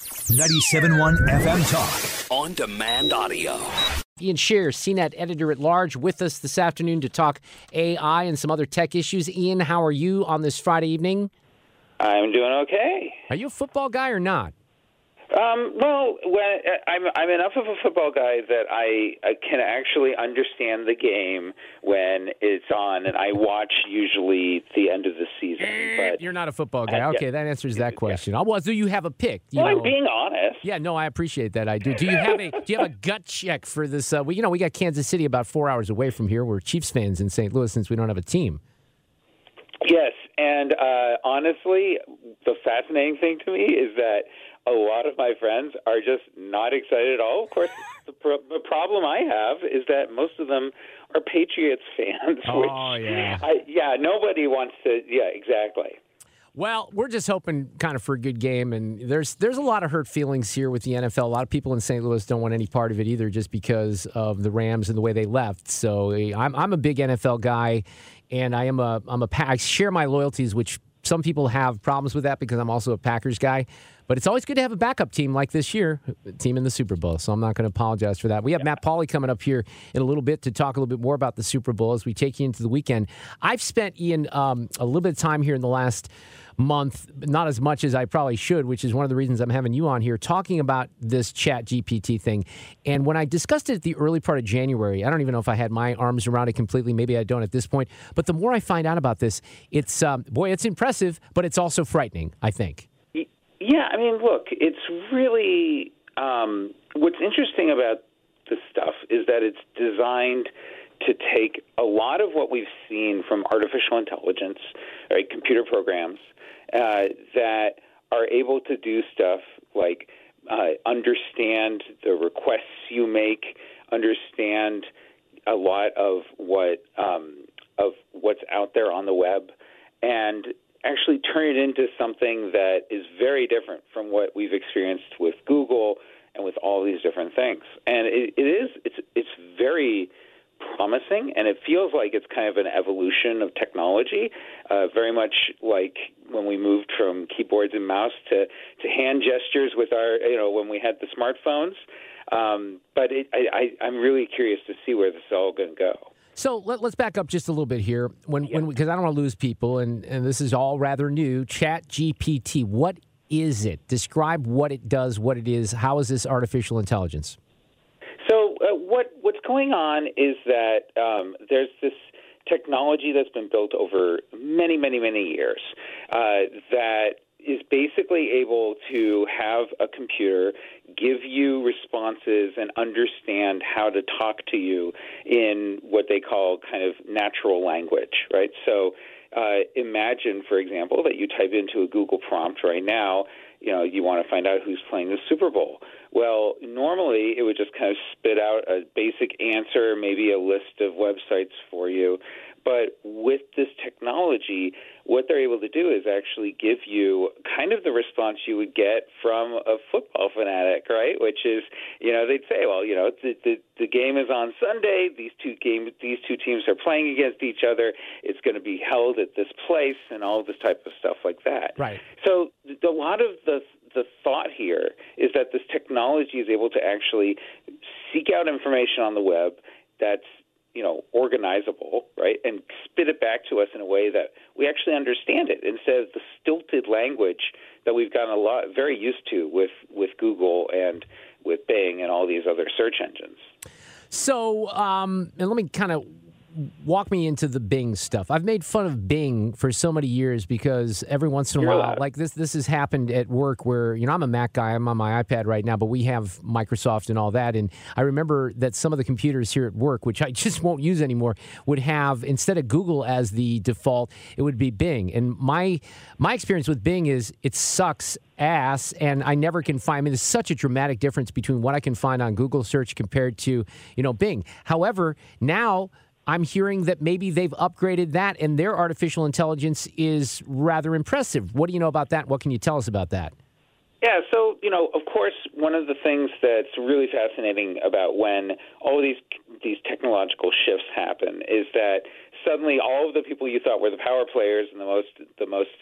97.1 FM Talk. On demand audio. Ian Sherr, CNET editor at large, with us this afternoon to talk AI and some other tech issues. Ian, how are you on this Friday evening? I'm doing okay. Are you a football guy or not? Um, well, when I'm I'm enough of a football guy that I, I can actually understand the game when it's on, and I watch usually the end of the season. But You're not a football guy. Uh, Okay, yeah. that answers that question. Oh, Well, do you have a pick? You well, know- I'm being honest. Yeah, no, I appreciate that. I do. Do you have a Do you have a gut check for this? Uh, we, you know, we got Kansas City about four hours away from here. We're Chiefs fans in St. Louis since we don't have a team. Yes, and uh, honestly, the fascinating thing to me is that a lot of my friends are just not excited at all. Of course, the, pro- the problem I have is that most of them are Patriots fans. Oh, yeah. I, yeah. Nobody wants to. Yeah, exactly. Well, we're just hoping kind of for a good game, and there's there's a lot of hurt feelings here with the NFL. A lot of people in St. Louis don't want any part of it either, just because of the Rams and the way they left. So eh, I'm I'm a big NFL guy, and I am a I'm a I share my loyalties, which some people have problems with that because I'm also a Packers guy. But it's always good to have a backup team like this year, team in the Super Bowl. So I'm not going to apologize for that. We have Matt Pauley coming up here in a little bit to talk a little bit more about the Super Bowl as we take you into the weekend. I've spent Ian um, a little bit of time here in the last month, not as much as I probably should, which is one of the reasons I'm having you on here talking about this Chat GPT thing. And when I discussed it at the early part of January, I don't even know if I had my arms around it completely. Maybe I don't at this point. But the more I find out about this, it's um, boy, it's impressive, but it's also frightening. I think. Yeah, I mean, look, it's really um, what's interesting about this stuff is that it's designed to take a lot of what we've seen from artificial intelligence, right, computer programs uh, that are able to do stuff like uh, understand the requests you make, understand a lot of what um, of what's out there on the web, and actually turn it into something that is very different from what we've experienced with Google and with all these different things. And it, it is it's it's very promising, and it feels like it's kind of an evolution of technology, uh, very much like when we moved from keyboards and mouse to, to hand gestures with our, you know, when we had the smartphones. Um, but it, I, I, I'm really curious to see where this is all going to go. So let, us back up just a little bit here, when when because I don't want to lose people, and and this is all rather new. Chat GPT, what is it? Describe what it does, what it is. How is this artificial intelligence? So uh, what what's going on is that um, there's this technology that's been built over many, many, many years uh, that is basically able to have a computer give you responses and understand how to talk to you in what they call kind of natural language, right? So uh, imagine, for example, that you type into a Google prompt right now, you know, you want to find out who's playing the Super Bowl. Well, normally it would just kind of spit out a basic answer, maybe a list of websites for you. But with this technology, what they're able to do is actually give you kind of the response you would get from a football fanatic, right? Which is, you know, they'd say, well, you know, the the, the game is on Sunday. These two game these two teams are playing against each other. It's going to be held at this place, and all this type of stuff like that. Right. So a lot of the the thought here is that this technology is able to actually seek out information on the web that's you know organizable, right, and spit it back to us in a way that we actually understand it instead of the stilted language that we've gotten a lot very used to with with Google and with Bing and all these other search engines. So, um, and let me kind of walk me into the Bing stuff. I've made fun of Bing for so many years because every once in a You're while, allowed. like this, this has happened at work where you know I'm a Mac guy. I'm on my iPad right now, but we have Microsoft and all that. And I remember that some of the computers here at work, which I just won't use anymore, would have instead of Google as the default, it would be Bing. And my my experience with Bing is it sucks ass and I never can find I mean there's such a dramatic difference between what I can find on Google search compared to, you know, Bing. However, now I'm hearing that maybe they've upgraded that and their artificial intelligence is rather impressive. What do you know about that? What can you tell us about that? Yeah, so you know, of course, one of the things that's really fascinating about when all these these technological shifts happen is that suddenly all of the people you thought were the power players and the most the most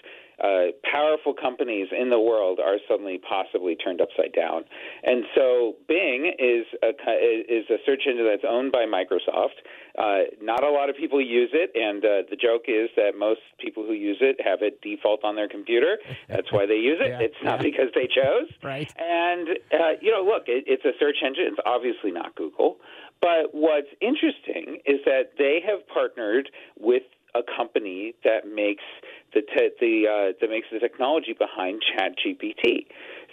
uh, powerful companies in the world are suddenly possibly turned upside down. And so Bing is a is a search engine that's owned by Microsoft. Uh, not a lot of people use it, and uh, the joke is that most people who use it have it default on their computer. That's why they use it. Yeah, it's not yeah. because they chose. Right. And uh, you know, look, it, it's a search engine. It's obviously not Google. But what's interesting is that they have partnered with a company that makes the te- the uh, that makes the technology behind ChatGPT.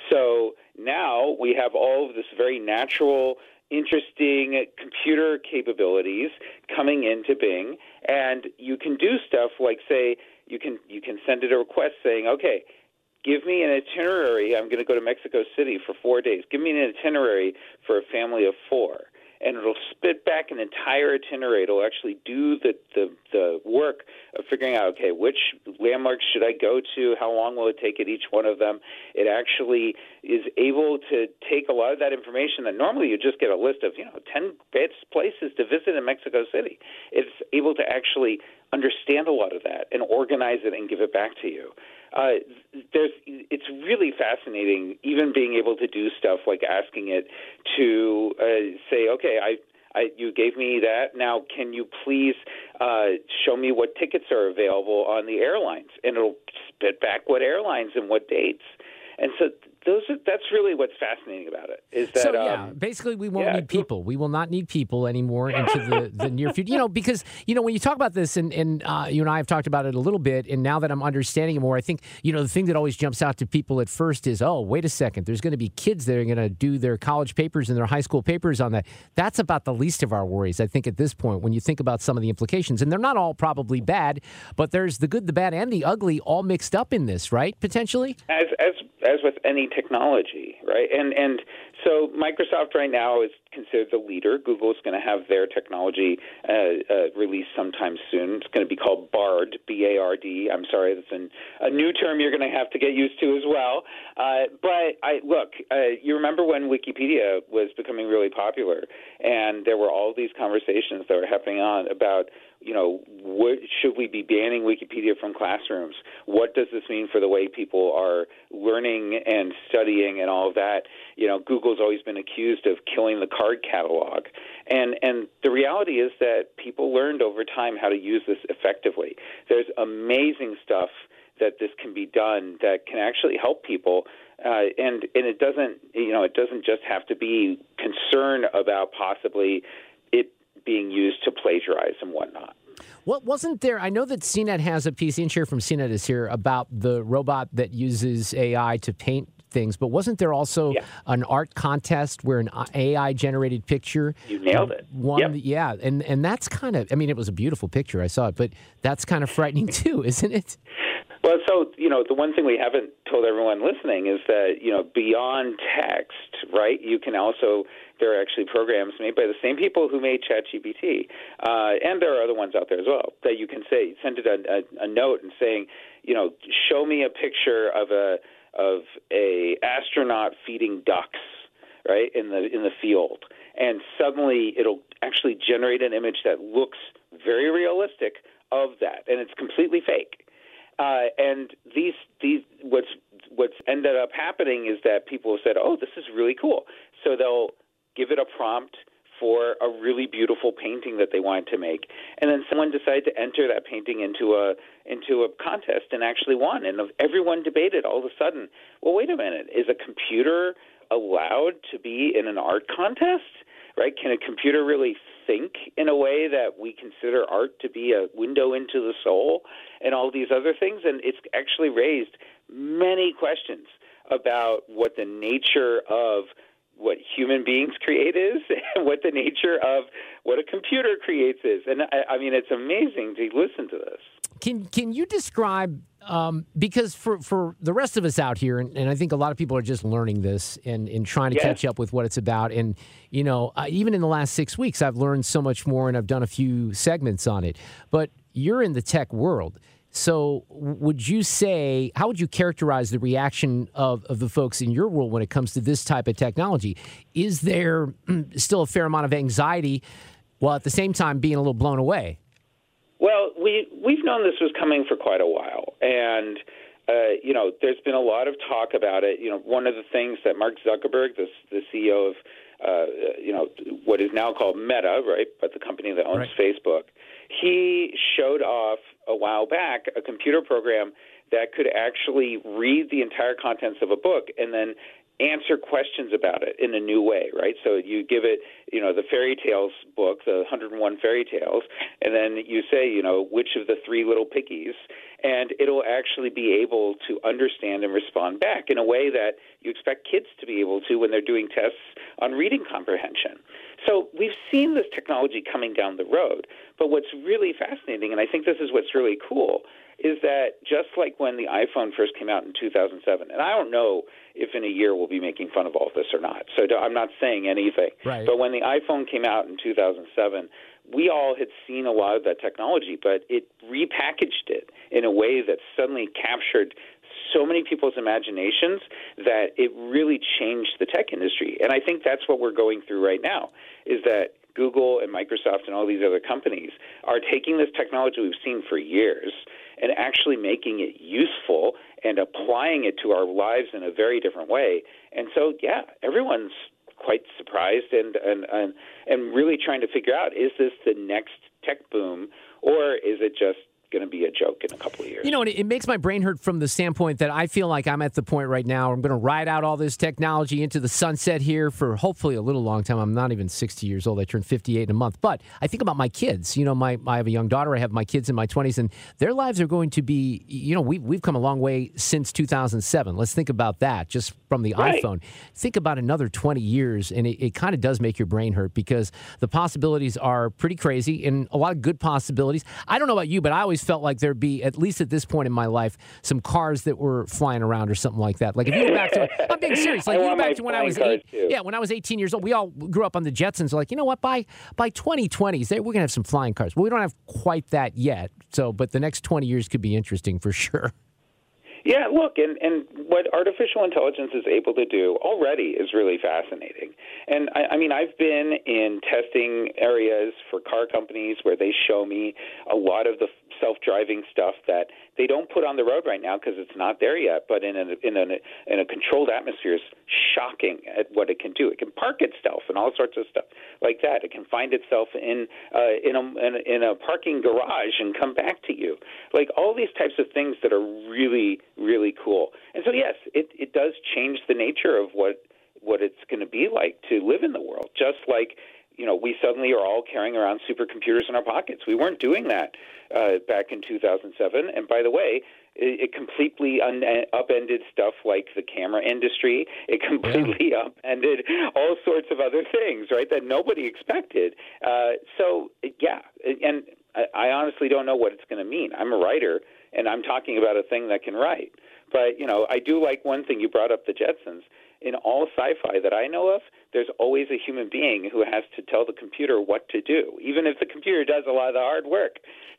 So now we have all of this very natural, interesting computer capabilities coming into Bing, and you can do stuff like say you can you can send it a request saying, okay. Give me an itinerary. I'm going to go to Mexico City for four days. Give me an itinerary for a family of four and it'll spit back an entire itinerary. It'll actually do the, the, the work of figuring out, okay, which landmarks should I go to? How long will it take at each one of them? It actually is able to take a lot of that information that normally you just get a list of, you know, 10 best places to visit in Mexico City. It's able to actually understand a lot of that and organize it and give it back to you. Uh, there's, it's really fascinating, even being able to do stuff like asking it to uh, say, okay, I, I, you gave me that. Now, can you please uh, show me what tickets are available on the airlines? And it'll spit back what airlines and what dates. And so those are, that's really what's fascinating about it. Is that so yeah, um, basically we won't yeah, need people. We will not need people anymore into the, the near future. You know, because you know when you talk about this, and and uh, you and I have talked about it a little bit, and now that I'm understanding it more, I think you know the thing that always jumps out to people at first is, oh, wait a second, there's going to be kids that are going to do their college papers and their high school papers on that. That's about the least of our worries, I think, at this point. When you think about some of the implications, and they're not all probably bad, but there's the good, the bad, and the ugly all mixed up in this, right? Potentially. as as as with any technology, right? And and so Microsoft right now is considered the leader. Google is going to have their technology uh, uh, released sometime soon. It's going to be called Bard, B-A-R-D. I'm sorry, that's an, a new term you're going to have to get used to as well. Uh, but I look, uh, you remember when Wikipedia was becoming really popular, and there were all these conversations that were happening on about you know, what, should we be banning Wikipedia from classrooms? What does this mean for the way people are learning and studying and all of that? You know, Google's always been accused of killing the card catalog, and and the reality is that people learned over time how to use this effectively. There's amazing stuff that this can be done that can actually help people. Uh, and and it doesn't you know it doesn't just have to be concern about possibly it being used to plagiarize and whatnot. What wasn't there? I know that CNET has a piece. Ian Sherr from CNET is here about the robot that uses AI to paint things. But wasn't there also Yeah. an art contest where an AI generated picture? You nailed it. Won Yep. yeah, and and that's kind of. I mean, it was a beautiful picture. I saw it, but that's kind of frightening too, isn't it? Well, so you know, the one thing we haven't told everyone listening is that you know, beyond text, right? You can also there are actually programs made by the same people who made ChatGPT, uh, and there are other ones out there as well that you can say send it a, a, a note and saying, you know, show me a picture of a of a astronaut feeding ducks, right in the in the field, and suddenly it'll actually generate an image that looks very realistic of that, and it's completely fake. Uh, and these these what's what's ended up happening is that people have said, "Oh, this is really cool." So they'll give it a prompt for a really beautiful painting that they wanted to make, and then someone decided to enter that painting into a into a contest and actually won, and everyone debated all of a sudden. Well, wait a minute, is a computer allowed to be in an art contest? Right? Can a computer really think in a way that we consider art to be a window into the soul and all these other things? And it's actually raised many questions about what the nature of what human beings create is and what the nature of what a computer creates is. And I, I mean, it's amazing to listen to this. Can can you describe um, because for, for the rest of us out here, and, and, I think a lot of people are just learning this and, and trying to yes. catch up with what it's about. And, you know, uh, even in the last six weeks, I've learned so much more and I've done a few segments on it. But you're in the tech world. So, would you say, how would you characterize the reaction of, of the folks in your world when it comes to this type of technology? Is there still a fair amount of anxiety while at the same time being a little blown away? Well, we, we've known this was coming for quite a while. And, uh, you know, there's been a lot of talk about it. You know, one of the things that Mark Zuckerberg, the, the CEO of, uh, you know, what is now called Meta, right, but the company that owns right. Facebook, he showed off a while back a computer program that could actually read the entire contents of a book and then answer questions about it in a new way, right? So you give it, you know, the fairy tales book, the 101 fairy tales, and then you say, you know, which of the three little piggies, and it'll actually be able to understand and respond back in a way that you expect kids to be able to when they're doing tests on reading comprehension. So we've seen this technology coming down the road, but what's really fascinating, and I think this is what's really cool, is that just like when the iPhone first came out in 2007, and I don't know if in a year we'll be making fun of all this or not, so I'm not saying anything. Right. But when the iPhone came out in 2007, we all had seen a lot of that technology, but it repackaged it in a way that suddenly captured so many people's imaginations that it really changed the tech industry. And I think that's what we're going through right now is that Google and Microsoft and all these other companies are taking this technology we've seen for years and actually making it useful and applying it to our lives in a very different way. And so, yeah, everyone's quite surprised and and and, and really trying to figure out is this the next tech boom or is it just going to be a joke in a couple of years. You know, it, it makes my brain hurt from the standpoint that I feel like I'm at the point right now. I'm going to ride out all this technology into the sunset here for hopefully a little long time. I'm not even 60 years old. I turn 58 in a month. But I think about my kids. You know, my I have a young daughter. I have my kids in my 20s, and their lives are going to be. You know, we we've come a long way since 2007. Let's think about that just from the right. iPhone. Think about another 20 years, and it, it kind of does make your brain hurt because the possibilities are pretty crazy and a lot of good possibilities. I don't know about you, but I always always felt like there'd be at least at this point in my life some cars that were flying around or something like that. Like if you go back to, I'm being serious. Like you go back to when I was eight, yeah, when I was 18 years old, we all grew up on the Jetsons. Like you know what, by by 2020s, we're gonna have some flying cars. Well, we don't have quite that yet. So, but the next 20 years could be interesting for sure. Yeah, look, and, and what artificial intelligence is able to do already is really fascinating. And I, I mean, I've been in testing areas for car companies where they show me a lot of the self-driving stuff that they don't put on the road right now because it's not there yet. But in a, in a in a controlled atmosphere, is shocking at what it can do. It can park itself and all sorts of stuff like that. It can find itself in uh, in a in a parking garage and come back to you. Like all these types of things that are really really cool. And so yes, it it does change the nature of what what it's going to be like to live in the world. Just like you know, we suddenly are all carrying around supercomputers in our pockets. We weren't doing that uh, back in 2007. And by the way, it, it completely un- upended stuff like the camera industry. It completely yeah. upended all sorts of other things, right, that nobody expected. Uh, so, yeah, and I, I honestly don't know what it's going to mean. I'm a writer, and I'm talking about a thing that can write. But, you know, I do like one thing you brought up the Jetsons in all sci-fi that I know of, there's always a human being who has to tell the computer what to do, even if the computer does a lot of the hard work.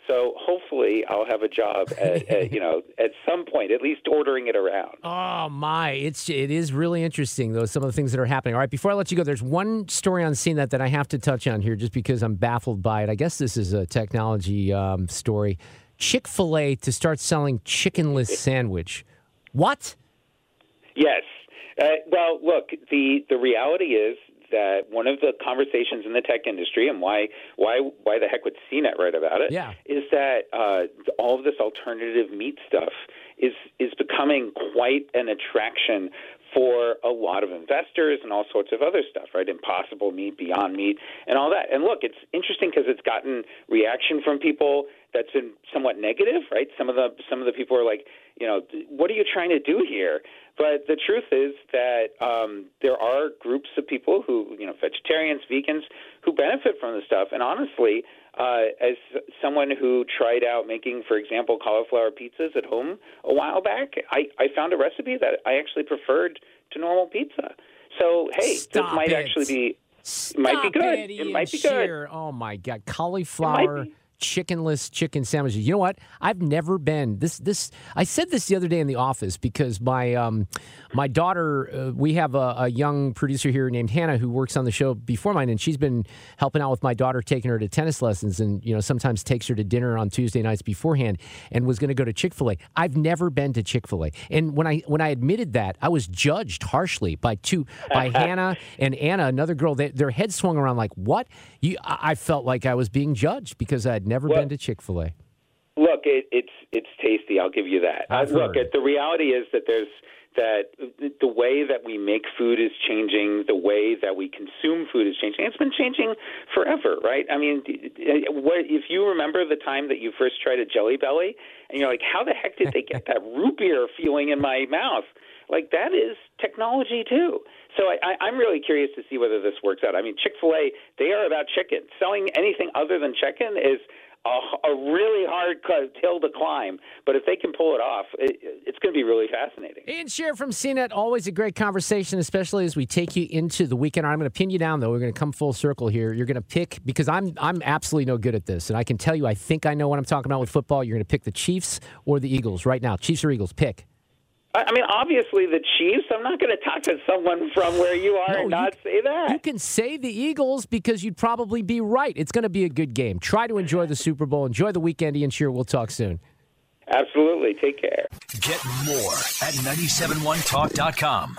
So hopefully, I'll have a job at, at you know at some point, at least ordering it around. Oh my, it's it is really interesting though. Some of the things that are happening. All right, before I let you go, there's one story on CNET that I have to touch on here, just because I'm baffled by it. I guess this is a technology um, story. Chick Fil A to start selling chickenless sandwich. What? Yes. Uh, well, look, the the reality is that one of the conversations in the tech industry, and why why why the heck would CNET write about it, Yeah. is that uh, all of this alternative meat stuff is is becoming quite an attraction for a lot of investors and all sorts of other stuff, right? Impossible meat, beyond meat, and all that. And look, it's interesting because it's gotten reaction from people that's been somewhat negative, right? Some of the some of the people are like, you know, what are you trying to do here? But the truth is that um, there are groups of people who, you know, vegetarians, vegans, who benefit from this stuff. And honestly, uh, as someone who tried out making, for example, cauliflower pizzas at home a while back, I, I found a recipe that I actually preferred to normal pizza. So hey, Stop this might it. actually be it might be good. It, It might be good. Sherr. Oh my God, cauliflower. Chickenless chicken sandwiches. You know what? I've never been this. This I said this the other day in the office because my um, my daughter. Uh, we have a, a young producer here named Hannah who works on the show before mine, and she's been helping out with my daughter, taking her to tennis lessons, and you know sometimes takes her to dinner on Tuesday nights beforehand, and was going to go to Chick Fil A. I've never been to Chick Fil A, and when I when I admitted that, I was judged harshly by two by Hannah and Anna, another girl. They, their heads swung around like, "What?" You, I felt like I was being judged because I had never Well- been to Chick Fil A. Look, it, it's it's tasty. I'll give you that. I've Uh, look, heard. the reality is that there's that the way that we make food is changing. The way that we consume food is changing. It's been changing forever, right? I mean, what, if you remember the time that you first tried a Jelly Belly, and you're like, how the heck did they get that root beer feeling in my mouth? Like that is technology too. So I, I, I'm really curious to see whether this works out. I mean, Chick Fil A, they are about chicken. Selling anything other than chicken is a, a really hard hill to climb. But if they can pull it off, it, it's going to be really fascinating. Ian Sherr from CNET, always a great conversation, especially as we take you into the weekend. I'm going to pin you down, though. We're going to come full circle here. You're going to pick because I'm I'm absolutely no good at this, and I can tell you, I think I know what I'm talking about with football. You're going to pick the Chiefs or the Eagles right now. Chiefs or Eagles? Pick. I, I mean, obviously the Chiefs. I'm not going to talk to someone from where you are No, and you- not say that. You can say the Eagles because you'd probably be right. It's going to be a good game. Try to enjoy the Super Bowl. Enjoy the weekend, Ian Sherr. We'll talk soon. Absolutely. Take care. Get more at 971talk.com.